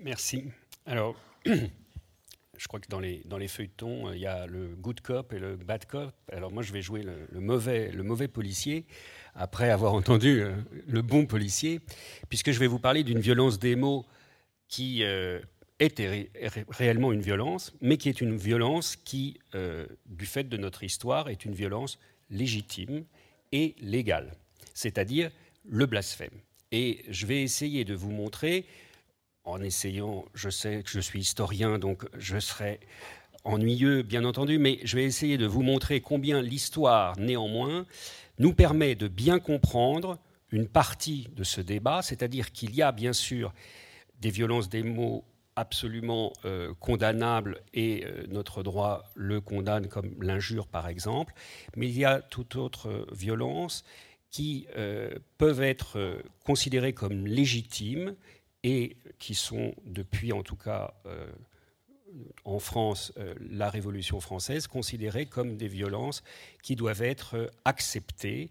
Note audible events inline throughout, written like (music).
Merci. Alors, (clears throat) je crois que dans les, feuilletons, il y a le good cop et le bad cop. Alors moi, je vais jouer le, mauvais, le mauvais policier, après avoir (laughs) entendu euh, le bon policier, puisque je vais vous parler d'une violence des mots qui euh, est réellement une violence, mais qui est une violence qui, euh, du fait de notre histoire, est une violence légitime et légale, c'est-à-dire le blasphème. Et je vais essayer de vous montrer en essayant, je sais que je suis historien, donc je serai ennuyeux, bien entendu, mais je vais essayer de vous montrer combien l'histoire, néanmoins, nous permet de bien comprendre une partie de ce débat, c'est-à-dire qu'il y a bien sûr des violences des mots absolument euh, condamnables et euh, notre droit le condamne comme l'injure par exemple, mais il y a toute autre violence qui euh, peuvent être considérées comme légitimes et qui sont, depuis en tout cas euh, en France, euh, la Révolution française, considérées comme des violences qui doivent être euh, acceptées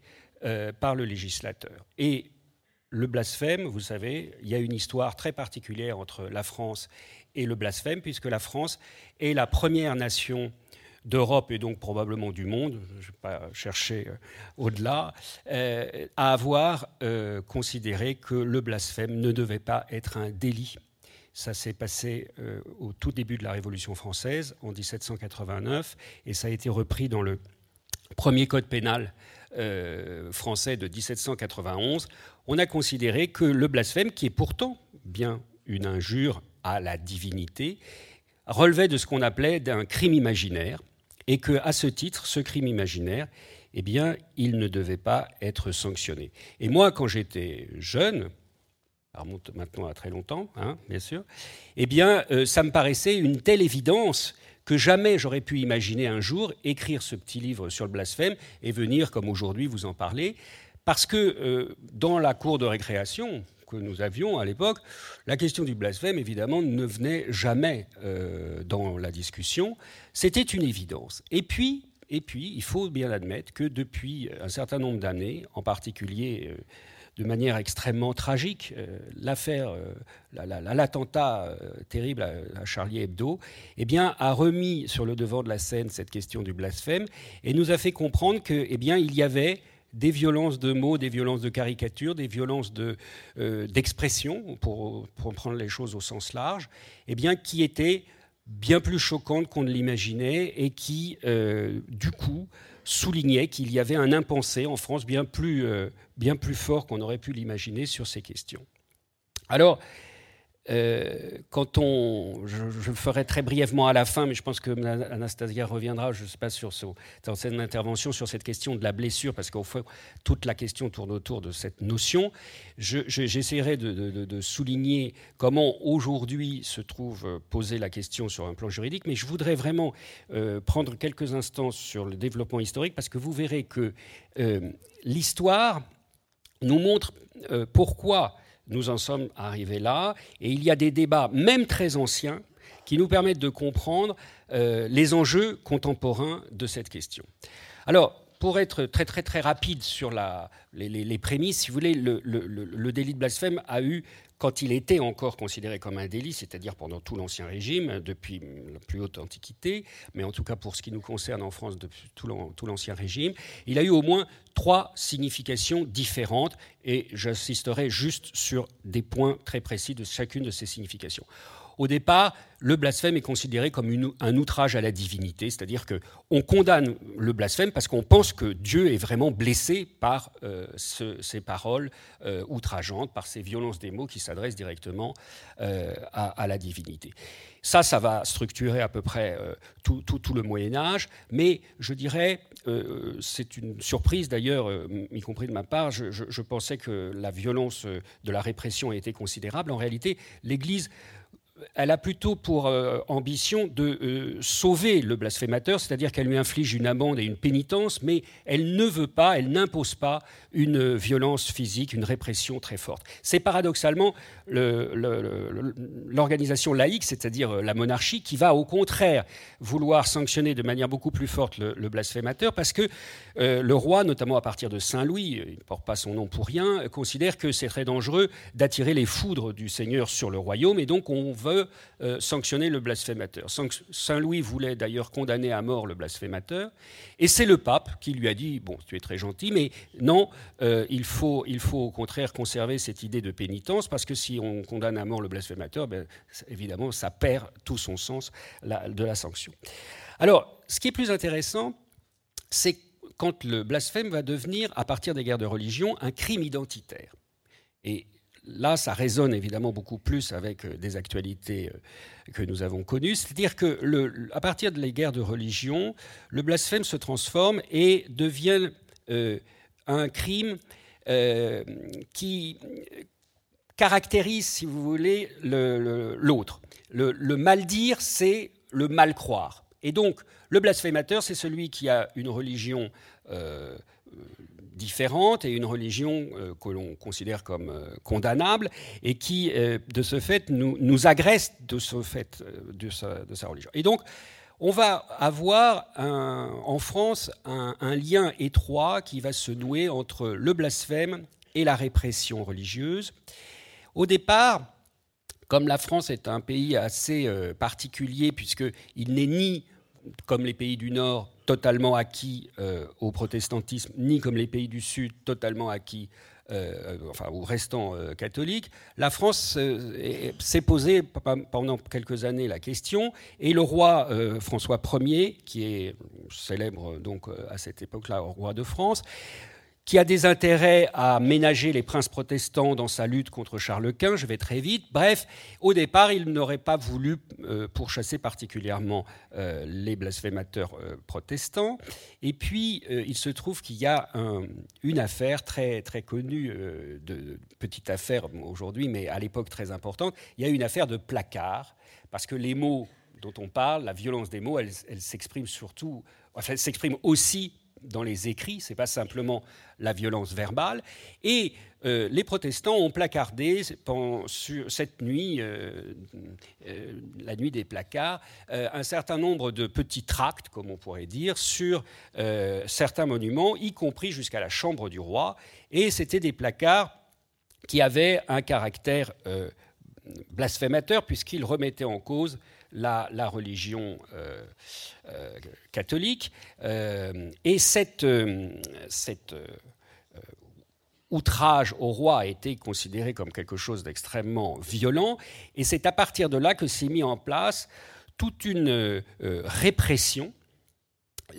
par le législateur. Et le blasphème, vous savez, il y a une histoire très particulière entre la France et le blasphème, puisque la France est la première nation d'Europe et donc probablement du monde, je ne vais pas chercher euh, au-delà, euh, à avoir euh, considéré que le blasphème ne devait pas être un délit. Ça s'est passé au tout début de la Révolution française, en 1789, et ça a été repris dans le premier code pénal français de 1791. On a considéré que le blasphème, qui est pourtant bien une injure à la divinité, relevait de ce qu'on appelait d'un crime imaginaire, et que, à ce titre, ce crime imaginaire, eh bien, il ne devait pas être sanctionné. Et moi, quand j'étais jeune, ça remonte maintenant à très longtemps, hein, bien sûr, eh bien, euh, ça me paraissait une telle évidence que jamais j'aurais pu imaginer un jour écrire ce petit livre sur le blasphème et venir, comme aujourd'hui, vous en parler, parce que euh, dans la cour de récréation, nous avions à l'époque, la question du blasphème, évidemment, ne venait jamais euh, dans la discussion. C'était une évidence. Et puis, et puis, il faut bien admettre que depuis un certain nombre d'années, en particulier euh, de manière extrêmement tragique, euh, l'affaire, l'attentat terrible à, Charlie Hebdo, eh bien, a remis sur le devant de la scène cette question du blasphème et nous a fait comprendre que, eh bien, il y avait des violences de mots, des violences de caricature, des violences euh, d'expression, pour, prendre les choses au sens large, eh bien, qui étaient bien plus choquantes qu'on ne l'imaginait et qui, euh, du coup, soulignaient qu'il y avait un impensé en France bien plus, euh, bien plus fort qu'on aurait pu l'imaginer sur ces questions. Alors, euh, quand on, je, le ferai très brièvement à la fin, mais je pense que Anastasia reviendra, je ne sais pas, sur cette intervention sur cette question de la blessure, parce qu'au fond, toute la question tourne autour de cette notion. J'essaierai de, souligner comment aujourd'hui se trouve posée la question sur un plan juridique, mais je voudrais vraiment euh, prendre quelques instants sur le développement historique, parce que vous verrez que euh, l'histoire nous montre pourquoi nous en sommes arrivés là, et il y a des débats, même très anciens, qui nous permettent de comprendre euh, les enjeux contemporains de cette question. Alors, pour être très très très rapide sur les, prémices, si vous voulez, le, le, délit de blasphème a eu quand il était encore considéré comme un délit, c'est-à-dire pendant tout l'Ancien Régime, depuis la plus haute Antiquité, mais en tout cas pour ce qui nous concerne en France depuis tout l'Ancien Régime, il a eu au moins trois significations différentes, et j'insisterai juste sur des points très précis de chacune de ces significations. Au départ, le blasphème est considéré comme un outrage à la divinité, c'est-à-dire qu'on condamne le blasphème parce qu'on pense que Dieu est vraiment blessé par euh, ces paroles euh, outrageantes, par ces violences des mots qui s'adressent directement euh, à, la divinité. Ça, ça va structurer à peu près tout, le Moyen Âge, mais je dirais, c'est une surprise d'ailleurs, y compris de ma part, je, je pensais que la violence de la répression était considérable. En réalité, l'Église elle a plutôt pour euh, ambition de euh, sauver le blasphémateur, c'est-à-dire qu'elle lui inflige une amende et une pénitence, mais elle ne veut pas, elle n'impose pas une violence physique, une répression très forte. C'est paradoxalement l'organisation laïque, c'est-à-dire euh, la monarchie, qui va au contraire vouloir sanctionner de manière beaucoup plus forte le, blasphémateur, parce que le roi, notamment à partir de Saint-Louis, il ne porte pas son nom pour rien, considère que c'est très dangereux d'attirer les foudres du Seigneur sur le royaume, et donc on veut euh, sanctionner le blasphémateur. Saint Louis voulait d'ailleurs condamner à mort le blasphémateur, et c'est le pape qui lui a dit Bon, tu es très gentil, mais non, euh, il, faut, il faut au contraire conserver cette idée de pénitence, parce que si on condamne à mort le blasphémateur, ben, évidemment, ça perd tout son sens de la sanction. Alors, ce qui est plus intéressant, c'est quand le blasphème va devenir, à partir des guerres de religion, un crime identitaire. Et là, ça résonne évidemment beaucoup plus avec euh, des actualités euh, que nous avons connues. C'est-à-dire que, à partir des guerres de religion, le blasphème se transforme et devient euh, un crime qui caractérise, si vous voulez, l'autre. Le, mal dire, c'est le mal croire. Et donc, le blasphémateur, c'est celui qui a une religion différentes et une religion euh, que l'on considère comme euh, condamnable et qui, euh, de ce fait, nous, nous, agresse de ce fait de sa, de sa, religion. Et donc, on va avoir en France un, lien étroit qui va se nouer entre le blasphème et la répression religieuse. Au départ, comme la France est un pays assez particulier, puisqu'il n'est ni, comme les pays du Nord, totalement acquis euh, au protestantisme, ni comme les pays du Sud totalement acquis euh, enfin, ou restant euh, la France s'est posé pendant quelques années la question, et le roi François Ier, qui est célèbre donc à cette époque-là roi de France, qui a des intérêts à ménager les princes protestants dans sa lutte contre Charles Quint, je vais très vite. Bref, au départ, il n'aurait pas voulu euh, pourchasser particulièrement euh, les blasphémateurs euh, protestants. Et puis, il se trouve qu'il y a une affaire très, très connue, de petite affaire aujourd'hui, mais à l'époque très importante. Il y a une affaire de placard, parce que les mots dont on parle, la violence des mots, elle, elle surtout, enfin, elle s'exprime aussi dans les écrits, ce n'est pas simplement la violence verbale. Et euh, les protestants ont placardé sur cette nuit, euh, euh, la nuit des placards, un certain nombre de petits tracts, comme on pourrait dire, sur certains monuments, y compris jusqu'à la chambre du roi. Et c'était des placards qui avaient un caractère blasphémateur, puisqu'ils remettaient en cause la, religion euh, euh, catholique. Euh, et cette outrage au roi a été considéré comme quelque chose d'extrêmement violent. Et c'est à partir de là que s'est mis en place toute une répression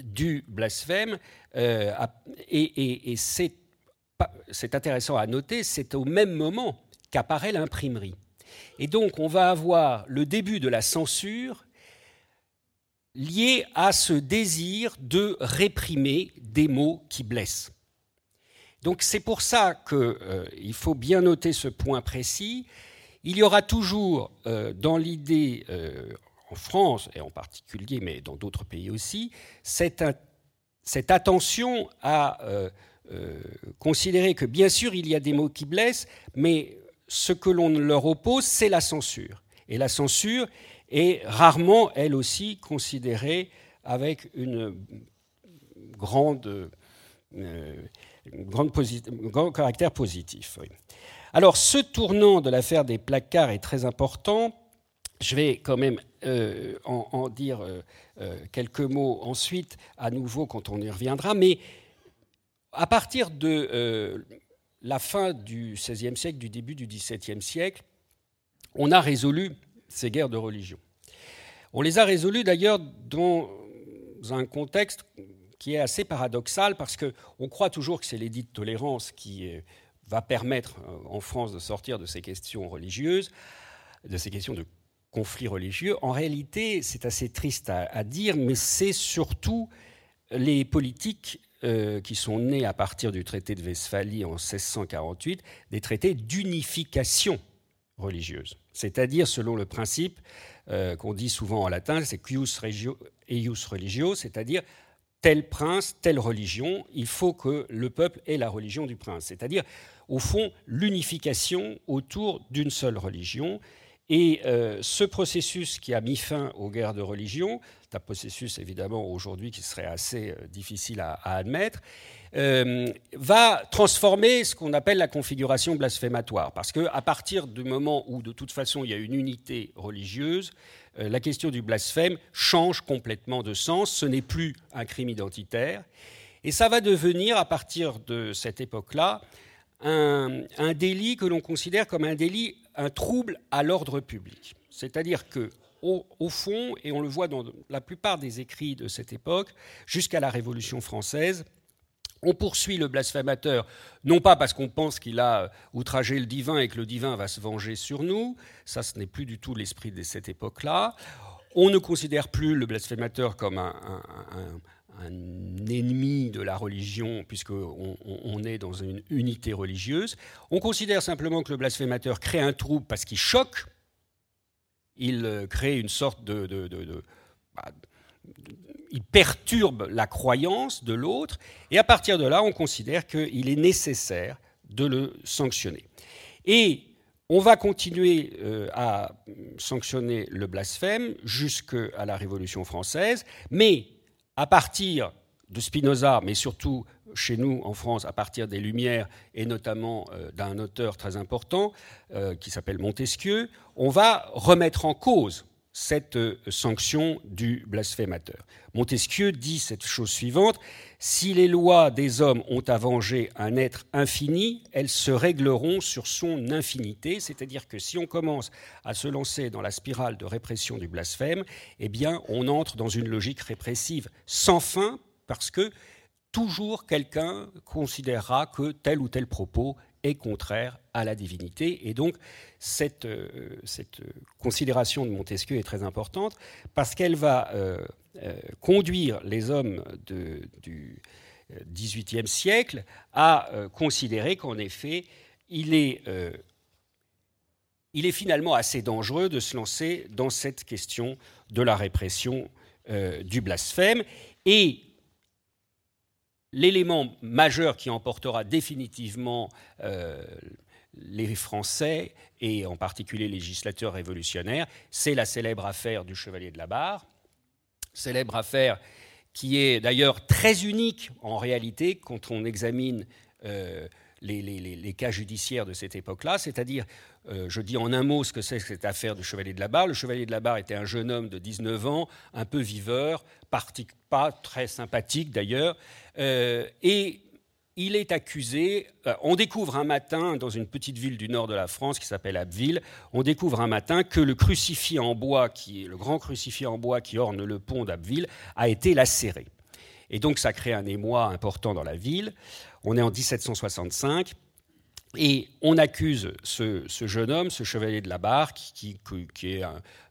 du blasphème. et c'est intéressant à noter, c'est au même moment qu'apparaît l'imprimerie. Et donc on va avoir le début de la censure lié à ce désir de réprimer des mots qui blessent. Donc c'est pour ça qu'il euh, faut bien noter ce point précis. Il y aura toujours euh, dans l'idée, euh, en France et en particulier, mais dans d'autres pays aussi, cette, cette attention à considérer que bien sûr il y a des mots qui blessent, mais ce que l'on leur oppose, c'est la censure. Et la censure est rarement, elle aussi, considérée avec une grande, euh, grand caractère positif. Alors, ce tournant de l'affaire des placards est très important. Je vais quand même euh, en, dire euh, quelques mots ensuite, à nouveau, quand on y reviendra. Mais à partir de la fin du XVIe siècle, du début du XVIIe siècle, on a résolu ces guerres de religion. On les a résolues d'ailleurs dans un contexte qui est assez paradoxal parce qu'on croit toujours que c'est l'édit de tolérance qui euh, va permettre euh, en France de sortir de ces questions religieuses, de ces questions de conflits religieux. En réalité, c'est assez triste à, à dire, mais c'est surtout les politiques euh, qui sont nés à partir du traité de Westphalie en 1648, des traités d'unification religieuse. C'est-à-dire selon le principe euh, qu'on dit souvent en latin, c'est cuius regio, eius religio, c'est-à-dire tel prince, telle religion, il faut que le peuple ait la religion du prince. C'est-à-dire, au fond, l'unification autour d'une seule religion. Et euh, ce processus qui a mis fin aux guerres de religion, un processus évidemment aujourd'hui qui serait assez euh, difficile à, admettre, euh, va transformer ce qu'on appelle la configuration blasphématoire. Parce qu'à partir du moment où de toute façon il y a une unité religieuse, la question du blasphème change complètement de sens. Ce n'est plus un crime identitaire. Et ça va devenir, à partir de cette époque-là, un, un délit que l'on considère comme un délit un trouble à l'ordre public. C'est-à-dire que, au, fond, et on le voit dans la plupart des écrits de cette époque, jusqu'à la Révolution française, on poursuit le blasphémateur, non pas parce qu'on pense qu'il a outragé le divin et que le divin va se venger sur nous, ça ce n'est plus du tout l'esprit de cette époque-là. On ne considère plus le blasphémateur comme un, un ennemi de la religion, puisqu'on on est dans une unité religieuse. On considère simplement que le blasphémateur crée un trouble parce qu'il choque, il euh, crée une sorte de... Bah, il perturbe la croyance de l'autre, et à partir de là, on considère qu'il est nécessaire de le sanctionner. Et on va continuer euh, à sanctionner le blasphème jusqu'à la Révolution française, mais à partir de Spinoza, mais surtout chez nous en France, à partir des Lumières et notamment euh, d'un auteur très important euh, qui s'appelle Montesquieu, on va remettre en cause cette euh, sanction du blasphémateur. Montesquieu dit cette chose suivante si les lois des hommes ont à venger un être infini, elles se régleront sur son infinité, c'est-à-dire que si on commence à se lancer dans la spirale de répression du blasphème, eh bien, on entre dans une logique répressive sans fin, parce que toujours quelqu'un considérera que tel ou tel propos est contraire à la divinité. Et donc, cette, euh, cette considération de Montesquieu est très importante parce qu'elle va euh, euh, conduire les hommes du XVIIIe siècle à considérer qu'en effet, il est, il est finalement assez dangereux de se lancer dans cette question de la répression du blasphème. Et l'élément majeur qui emportera définitivement euh, les Français, et en particulier les législateurs révolutionnaires, c'est la célèbre affaire du Chevalier de la Barre. Célèbre affaire qui est d'ailleurs très unique en réalité quand on examine euh, les, cas judiciaires de cette époque-là, c'est-à-dire, euh, je dis en un mot ce que c'est cette affaire du Chevalier de la Barre. Le Chevalier de la Barre était un jeune homme de 19 ans, un peu viveur, pas très sympathique d'ailleurs, euh, et il est accusé, euh, on découvre un matin, dans une petite ville du nord de la France qui s'appelle Abbeville, on découvre un matin que le crucifix en bois, qui le grand crucifix en bois qui orne le pont d'Abbeville, a été lacéré. Et donc ça crée un émoi important dans la ville. On est en 1765. Et on accuse ce, jeune homme, ce chevalier de la barre, qui, est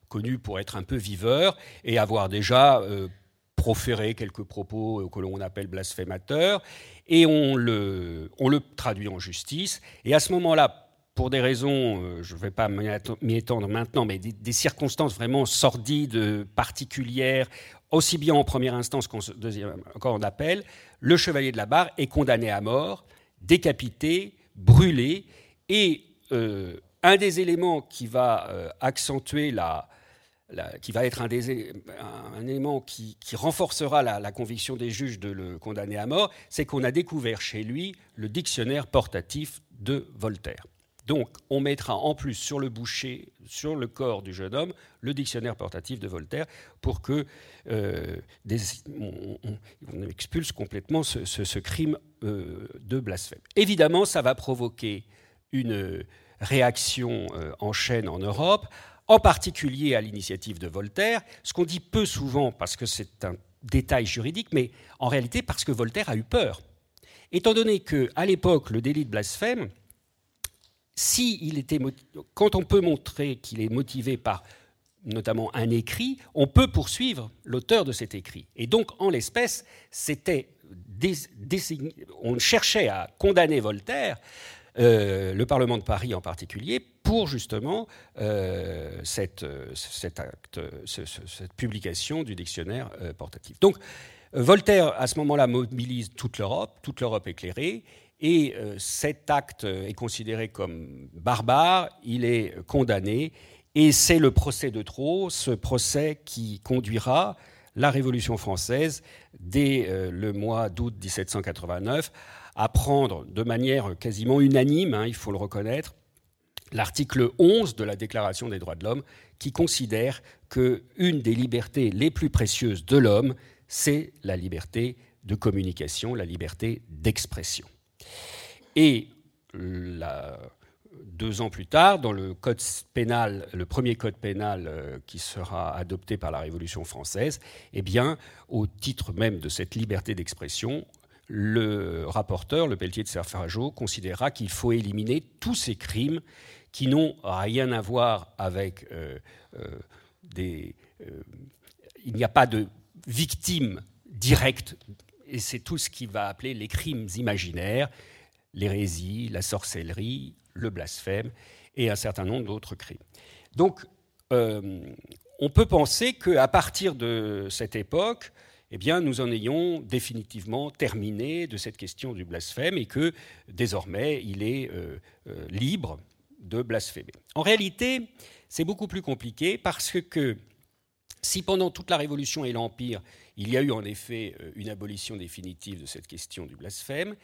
connu pour être un peu viveur et avoir déjà euh, proféré quelques propos que l'on appelle blasphémateurs. Et on le, traduit en justice. Et à ce moment-là, pour des raisons, euh, je ne vais pas m'y étendre maintenant, mais des, circonstances vraiment sordides, particulières, aussi bien en première instance qu'en deuxième, en appel, le chevalier de la barre est condamné à mort, décapité, brûlé, et euh, un des éléments qui va euh, accentuer la, qui va être un, élément qui, renforcera la, conviction des juges de le condamner à mort, c'est qu'on a découvert chez lui le dictionnaire portatif de Voltaire. Donc, on mettra en plus sur le boucher, sur le corps du jeune homme, le dictionnaire portatif de Voltaire pour que euh, on, expulse complètement ce, crime euh, de blasphème. Évidemment, ça va provoquer une réaction euh, en chaîne en Europe, en particulier à l'initiative de Voltaire, ce qu'on dit peu souvent parce que c'est un détail juridique, mais en réalité parce que Voltaire a eu peur. Étant donné qu'à l'époque, le délit de blasphème si il était, quand on peut montrer qu'il est motivé par notamment un écrit, on peut poursuivre l'auteur de cet écrit. Et donc, en l'espèce, c'était on cherchait à condamner Voltaire, euh, le Parlement de Paris en particulier, pour justement cette, acte, cette publication du dictionnaire portatif. Donc, Voltaire, à ce moment-là, mobilise toute l'Europe, toute l'Europe éclairée, et cet acte est considéré comme barbare, il est condamné, et c'est le procès de trop, ce procès qui conduira la Révolution française, dès euh, le mois d'août 1789, à prendre de manière quasiment unanime, hein, il faut le reconnaître, l'article 11 de la Déclaration des droits de l'homme, qui considère qu'une des libertés les plus précieuses de l'homme, c'est la liberté de communication, la liberté d'expression. Et deux ans plus tard, dans le code pénal, le premier code pénal euh, qui sera adopté par la Révolution française, eh bien, au titre même de cette liberté d'expression, le rapporteur, le Pelletier de Serfarageau, considérera qu'il faut éliminer tous ces crimes qui n'ont rien à voir avec euh, euh, des. il n'y a pas de victime directe, et c'est tout ce qui va appeler les crimes imaginaires, l'hérésie, la sorcellerie, le blasphème et un certain nombre d'autres crimes. Donc, euh, on peut penser qu'à partir de cette époque, eh nous en ayons définitivement terminé de cette question du blasphème et que désormais il est euh, euh, libre de blasphémer. En réalité, c'est beaucoup plus compliqué parce que si pendant toute la Révolution et l'Empire, il y a eu en effet une abolition définitive de cette question du blasphème,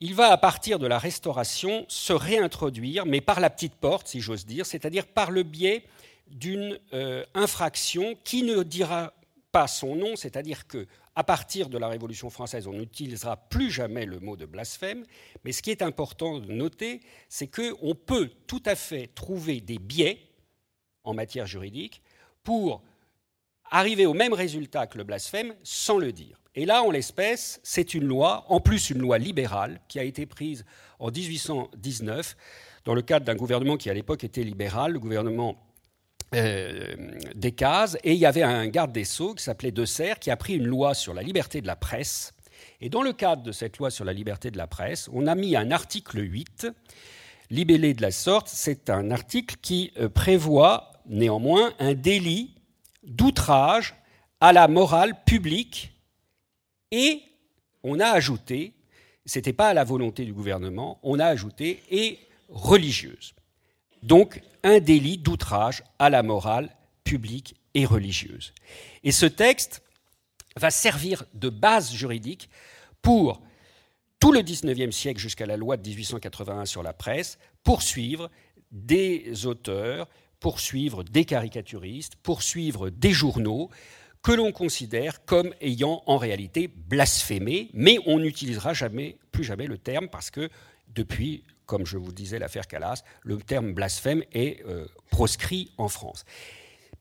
il va, à partir de la Restauration, se réintroduire, mais par la petite porte, si j'ose dire, c'est-à-dire par le biais d'une euh, infraction qui ne dira pas son nom, c'est-à-dire que à partir de la Révolution française, on n'utilisera plus jamais le mot de blasphème, mais ce qui est important de noter, c'est qu'on peut tout à fait trouver des biais en matière juridique pour arriver au même résultat que le blasphème sans le dire. Et là, en l'espèce, c'est une loi, en plus une loi libérale, qui a été prise en 1819 dans le cadre d'un gouvernement qui à l'époque était libéral, le gouvernement euh, Decazes, et il y avait un garde des Sceaux qui s'appelait De Serres, qui a pris une loi sur la liberté de la presse. Et dans le cadre de cette loi sur la liberté de la presse, on a mis un article 8, libellé de la sorte, c'est un article qui euh, prévoit néanmoins un délit d'outrage à la morale publique et on a ajouté, ce n'était pas à la volonté du gouvernement, on a ajouté et religieuse. Donc un délit d'outrage à la morale publique et religieuse. Et ce texte va servir de base juridique pour tout le XIXe siècle jusqu'à la loi de 1881 sur la presse, poursuivre des auteurs, poursuivre des caricaturistes, poursuivre des journaux, que l'on considère comme ayant en réalité blasphémé, mais on n'utilisera jamais, plus jamais le terme parce que depuis, comme je vous disais l'affaire Calas, le terme blasphème est euh, proscrit en France.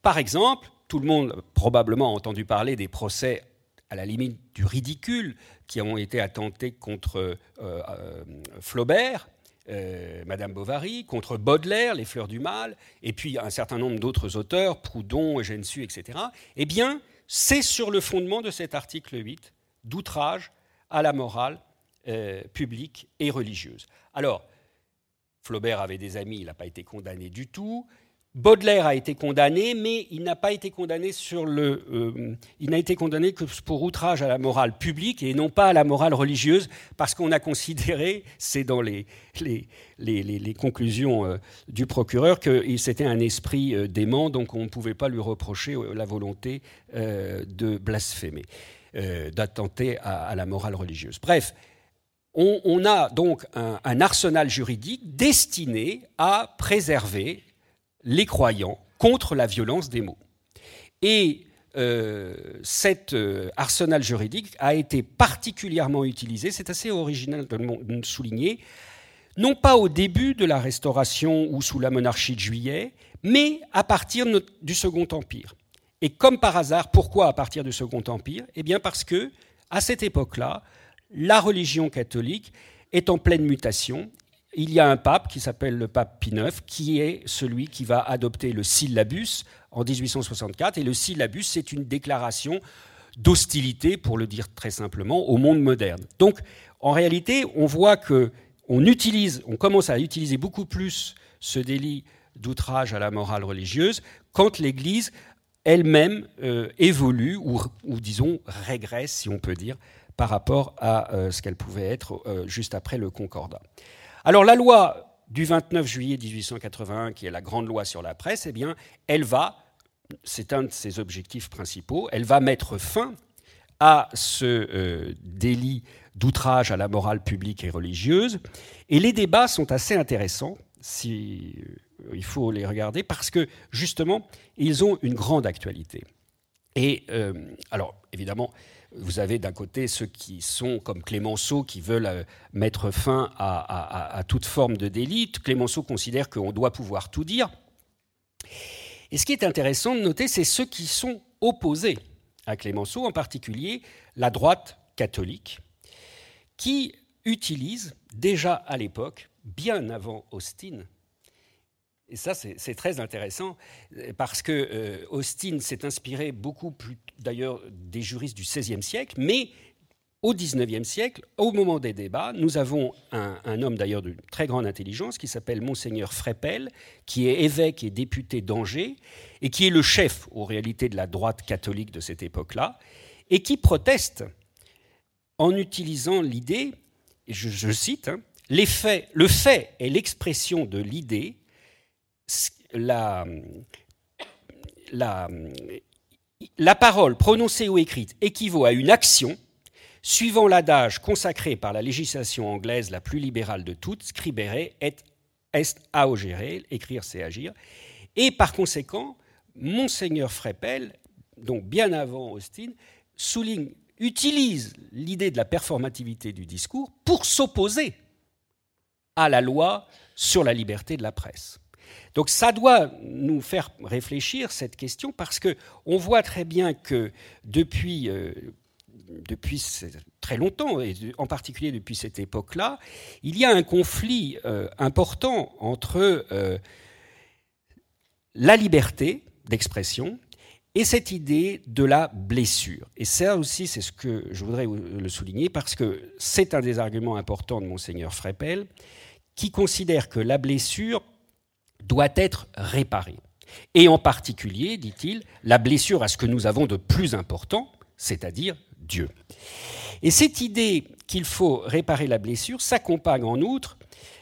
Par exemple, tout le monde probablement a entendu parler des procès à la limite du ridicule qui ont été attentés contre euh, euh, Flaubert, Madame Bovary, contre Baudelaire, Les Fleurs du Mal, et puis un certain nombre d'autres auteurs, Proudhon, Eugène Sue, etc. Eh bien, c'est sur le fondement de cet article 8 d'outrage à la morale euh, publique et religieuse. Alors, Flaubert avait des amis, il n'a pas été condamné du tout. Baudelaire a été condamné, mais il n'a pas été condamné sur le, euh, il n'a été condamné que pour outrage à la morale publique et non pas à la morale religieuse, parce qu'on a considéré, c'est dans les, les, les, conclusions euh, du procureur, que c'était un esprit euh, dément, donc on ne pouvait pas lui reprocher la volonté de blasphémer, d'attenter à, la morale religieuse. Bref, on, a donc un, un arsenal juridique destiné à préserver les croyants contre la violence des mots. Et euh, cet euh, arsenal juridique a été particulièrement utilisé, c'est assez original de le souligner, non pas au début de la Restauration ou sous la monarchie de Juillet, mais à partir du Second Empire. Et comme par hasard, pourquoi à partir du Second Empire? Eh bien parce que, à cette époque-là, la religion catholique est en pleine mutation il y a un pape qui s'appelle le pape Pie IX, qui est celui qui va adopter le syllabus en 1864. Et le syllabus, c'est une déclaration d'hostilité, pour le dire très simplement, au monde moderne. Donc, en réalité, on voit que on utilise, on commence à utiliser beaucoup plus ce délit d'outrage à la morale religieuse quand l'Église elle-même euh, évolue ou, disons régresse, si on peut dire, par rapport à euh, ce qu'elle pouvait être euh, juste après le Concordat. Alors la loi du 29 juillet 1881, qui est la grande loi sur la presse, eh bien, elle va, c'est un de ses objectifs principaux, elle va mettre fin à ce délit d'outrage à la morale publique et religieuse. Et les débats sont assez intéressants, si il faut les regarder, parce que justement, ils ont une grande actualité. Et euh, alors, évidemment, vous avez d'un côté ceux qui sont comme Clémenceau, qui veulent euh, mettre fin à, toute forme de délit. Clémenceau considère qu'on doit pouvoir tout dire. Et ce qui est intéressant de noter, c'est ceux qui sont opposés à Clémenceau, en particulier la droite catholique, qui utilise déjà à l'époque, bien avant Austin, et ça, c'est très intéressant parce que euh, Austin s'est inspiré beaucoup plus, d'ailleurs, des juristes du XVIe siècle, mais au XIXe siècle, au moment des débats, nous avons un, homme d'ailleurs de très grande intelligence qui s'appelle Monseigneur Freppel, qui est évêque et député d'Angers, et qui est le chef, en réalité, de la droite catholique de cette époque-là, et qui proteste en utilisant l'idée, je, cite, hein, le fait est l'expression de l'idée la, parole prononcée ou écrite équivaut à une action suivant l'adage consacré par la législation anglaise la plus libérale de toutes, scribere et est aogere, écrire c'est agir, et par conséquent, Monseigneur Freppel, donc bien avant Austin, souligne, utilise l'idée de la performativité du discours pour s'opposer à la loi sur la liberté de la presse. Donc ça doit nous faire réfléchir cette question parce que on voit très bien que depuis euh, depuis très longtemps, et en particulier depuis cette époque-là, il y a un conflit euh, important entre euh, la liberté d'expression et cette idée de la blessure. Et ça aussi, c'est ce que je voudrais le souligner, parce que c'est un des arguments importants de monseigneur Freppel, qui considère que la blessure doit être réparée. Et en particulier, dit-il, la blessure à ce que nous avons de plus important, c'est-à-dire Dieu. Et cette idée qu'il faut réparer la blessure s'accompagne en outre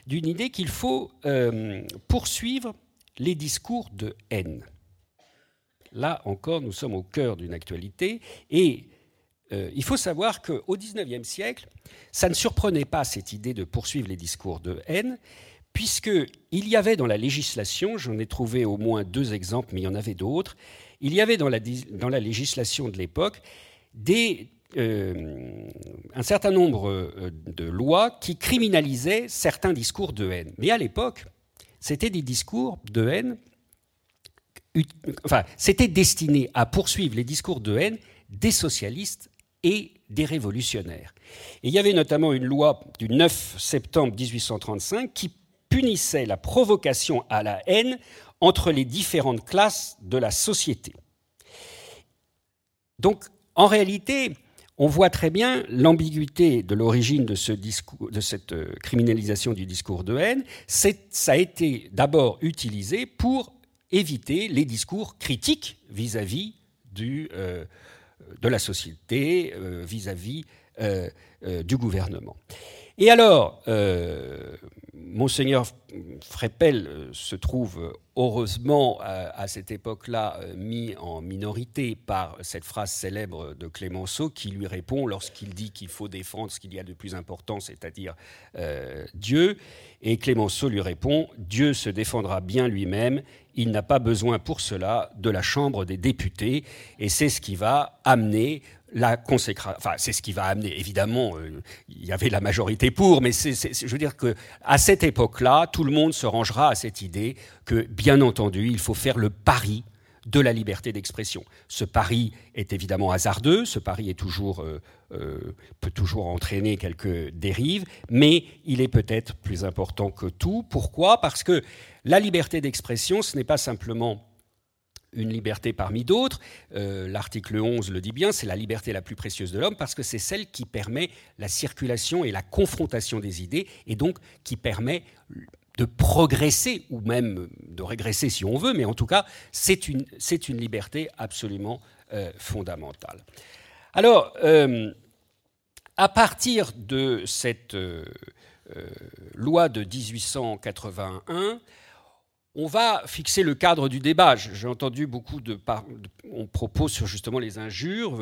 d'une idée qu'il faut euh, poursuivre les discours de haine. Là encore, nous sommes au cœur d'une actualité et euh, il faut savoir qu'au XIXe siècle, ça ne surprenait pas cette idée de poursuivre les discours de haine, puisqu'il y avait dans la législation, j'en ai trouvé au moins deux exemples, mais il y en avait d'autres, il y avait dans la, dans la législation de l'époque euh, un certain nombre euh, de lois qui criminalisaient certains discours de haine. Mais à l'époque, c'était des discours de haine, enfin, c'était destiné à poursuivre les discours de haine des socialistes et des révolutionnaires. Et il y avait notamment une loi du 9 septembre 1835 qui punissait la provocation à la haine entre les différentes classes de la société. Donc, en réalité, on voit très bien l'ambiguïté de l'origine de, cette euh, criminalisation du discours de haine. Ça a été d'abord utilisé pour éviter les discours critiques vis-à-vis euh, de la société, vis-à-vis euh, du gouvernement. Et alors, Monseigneur Freppel euh, se trouve heureusement à, cette époque-là euh, mis en minorité par cette phrase célèbre de Clémenceau qui lui répond lorsqu'il dit qu'il faut défendre ce qu'il y a de plus important, c'est-à-dire euh, Dieu. Et Clémenceau lui répond Dieu se défendra bien lui-même, il n'a pas besoin pour cela de la Chambre des députés. Et c'est ce qui va amener la consécration, enfin, c'est ce qui va amener, évidemment, euh, il y avait la majorité pour, mais je veux dire que à cette époque-là, tout le monde se rangera à cette idée que, bien entendu, il faut faire le pari de la liberté d'expression. Ce pari est évidemment hasardeux, ce pari est toujours, euh, euh, peut toujours entraîner quelques dérives, mais il est peut-être plus important que tout. Pourquoi? Parce que la liberté d'expression, ce n'est pas simplement une liberté parmi d'autres. Euh, l'article 11 le dit bien, c'est la liberté la plus précieuse de l'homme parce que c'est celle qui permet la circulation et la confrontation des idées et donc qui permet de progresser, ou même de régresser si on veut, mais en tout cas, c'est une, liberté absolument euh, fondamentale. Alors, euh, à partir de cette euh, loi de 1881, on va fixer le cadre du débat. J'ai entendu beaucoup de, on propose sur justement les injures.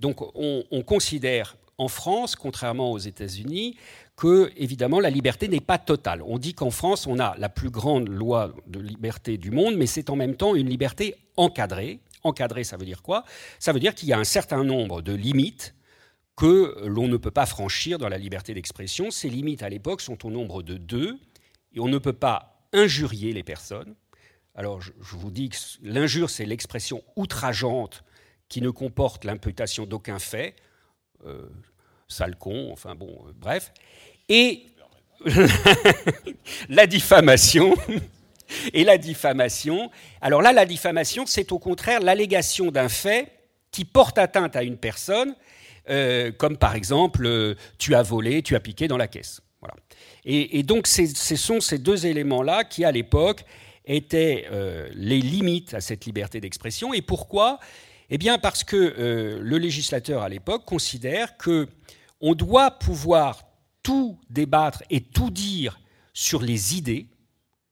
donc, on, on considère en France, contrairement aux États-Unis, que, évidemment, la liberté n'est pas totale. On dit qu'en France, on a la plus grande loi de liberté du monde, mais c'est en même temps une liberté encadrée. Encadrée, ça veut dire quoi? Ça veut dire qu'il y a un certain nombre de limites que l'on ne peut pas franchir dans la liberté d'expression. Ces limites, à l'époque, sont au nombre de deux, et on ne peut pas injurier les personnes. Alors, je, vous dis que l'injure, c'est l'expression outrageante qui ne comporte l'imputation d'aucun fait. Euh, sale con, enfin bon, euh, bref. Et (laughs) la diffamation. (laughs) Et la diffamation. Alors là, la diffamation, c'est au contraire l'allégation d'un fait qui porte atteinte à une personne, euh, comme par exemple, euh, tu as volé, tu as piqué dans la caisse. Voilà. Et, donc, ce sont ces deux éléments-là qui, à l'époque, étaient les limites à cette liberté d'expression. Et pourquoi? Eh bien, parce que le législateur, à l'époque, considère que on doit pouvoir tout débattre et tout dire sur les idées.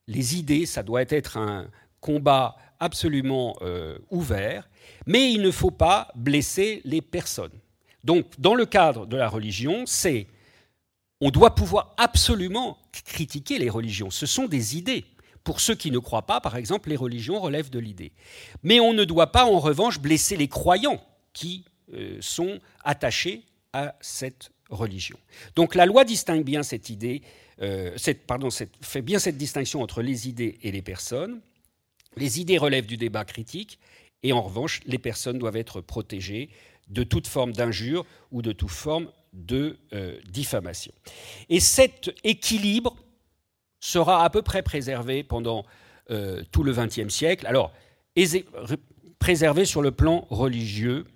Les idées, ça doit être un combat absolument euh, ouvert, mais il ne faut pas blesser les personnes. Donc, dans le cadre de la religion, c'est on doit pouvoir absolument critiquer les religions. Ce sont des idées. Pour ceux qui ne croient pas, par exemple, les religions relèvent de l'idée. Mais on ne doit pas, en revanche, blesser les croyants qui euh, sont attachés à cette religion. Donc la loi distingue bien cette idée, euh, pardon, fait bien cette distinction entre les idées et les personnes. Les idées relèvent du débat critique et en revanche, les personnes doivent être protégées de toute forme d'injure ou de toute forme de euh, diffamation. Et cet équilibre sera à peu près préservé pendant euh, tout le XXe siècle. Alors, préservé sur le plan religieux,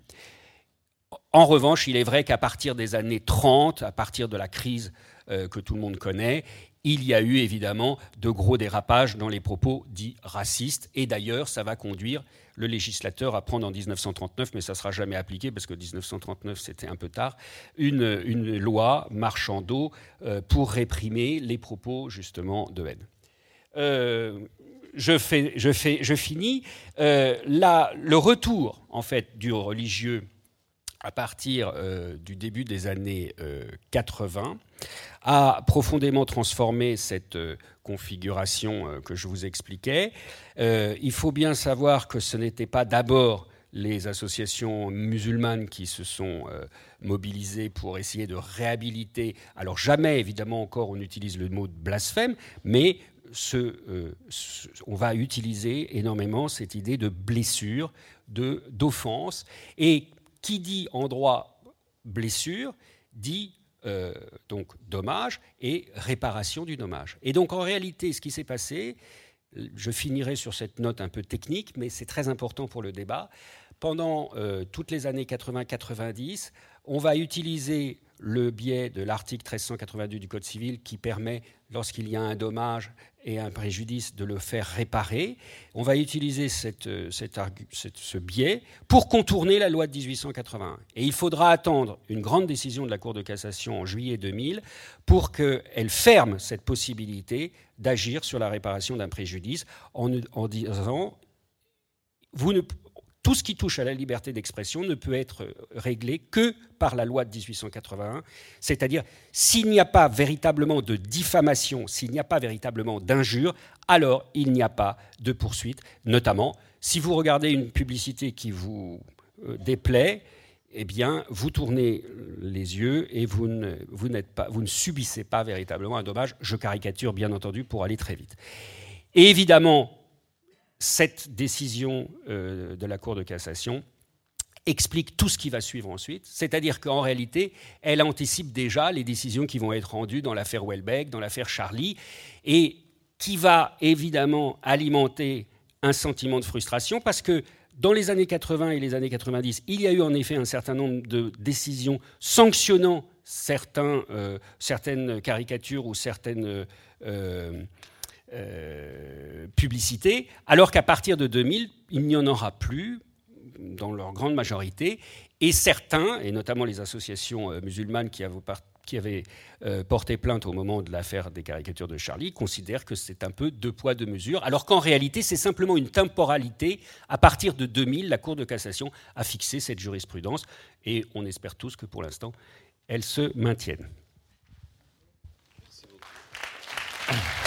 en revanche, il est vrai qu'à partir des années 30, à partir de la crise euh, que tout le monde connaît, il y a eu évidemment de gros dérapages dans les propos dits racistes. Et d'ailleurs, ça va conduire le législateur à prendre en 1939, mais ça ne sera jamais appliqué parce que 1939 c'était un peu tard, une, loi marchand d'eau euh, pour réprimer les propos justement de haine. Euh, je, finis. le retour en fait du religieux à partir euh, du début des années 80, euh, a profondément transformé cette euh, configuration que je vous expliquais. il faut bien savoir que ce n'était pas d'abord les associations musulmanes qui se sont mobilisées pour essayer de réhabiliter. Alors jamais, évidemment, encore on utilise le mot de blasphème, mais on va utiliser énormément cette idée de blessure, d'offense. Et qui dit en droit blessure dit euh, donc dommage et réparation du dommage. Et donc en réalité, ce qui s'est passé, je finirai sur cette note un peu technique, mais c'est très important pour le débat. Pendant euh, toutes les années 80-90, on va utiliser le biais de l'article 1382 du Code civil qui permet, lorsqu'il y a un dommage et un préjudice, de le faire réparer. On va utiliser cette, ce biais pour contourner la loi de 1881. Et il faudra attendre une grande décision de la Cour de cassation en juillet 2000 pour qu'elle ferme cette possibilité d'agir sur la réparation d'un préjudice en, en disant vous ne, tout ce qui touche à la liberté d'expression ne peut être réglé que par la loi de 1881, c'est-à-dire s'il n'y a pas véritablement de diffamation, s'il n'y a pas véritablement d'injure, alors il n'y a pas de poursuite, notamment si vous regardez une publicité qui vous euh, déplaît, eh bien, vous tournez les yeux et vous ne subissez pas véritablement un dommage. Je caricature, bien entendu, pour aller très vite. Et évidemment, cette décision euh, de la Cour de cassation explique tout ce qui va suivre ensuite, c'est-à-dire qu'en réalité, elle anticipe déjà les décisions qui vont être rendues dans l'affaire Welbeck, dans l'affaire Charlie, et qui va évidemment alimenter un sentiment de frustration parce que dans les années 80 et les années 90, il y a eu en effet un certain nombre de décisions sanctionnant euh, certaines caricatures ou certaines euh, euh, publicité, alors qu'à partir de 2000, il n'y en aura plus dans leur grande majorité, et certains, et notamment les associations euh, musulmanes qui avaient, euh, porté plainte au moment de l'affaire des caricatures de Charlie, considèrent que c'est un peu deux poids, deux mesures, alors qu'en réalité, c'est simplement une temporalité. À partir de 2000, la Cour de cassation a fixé cette jurisprudence, et on espère tous que pour l'instant, elle se maintienne. Merci beaucoup.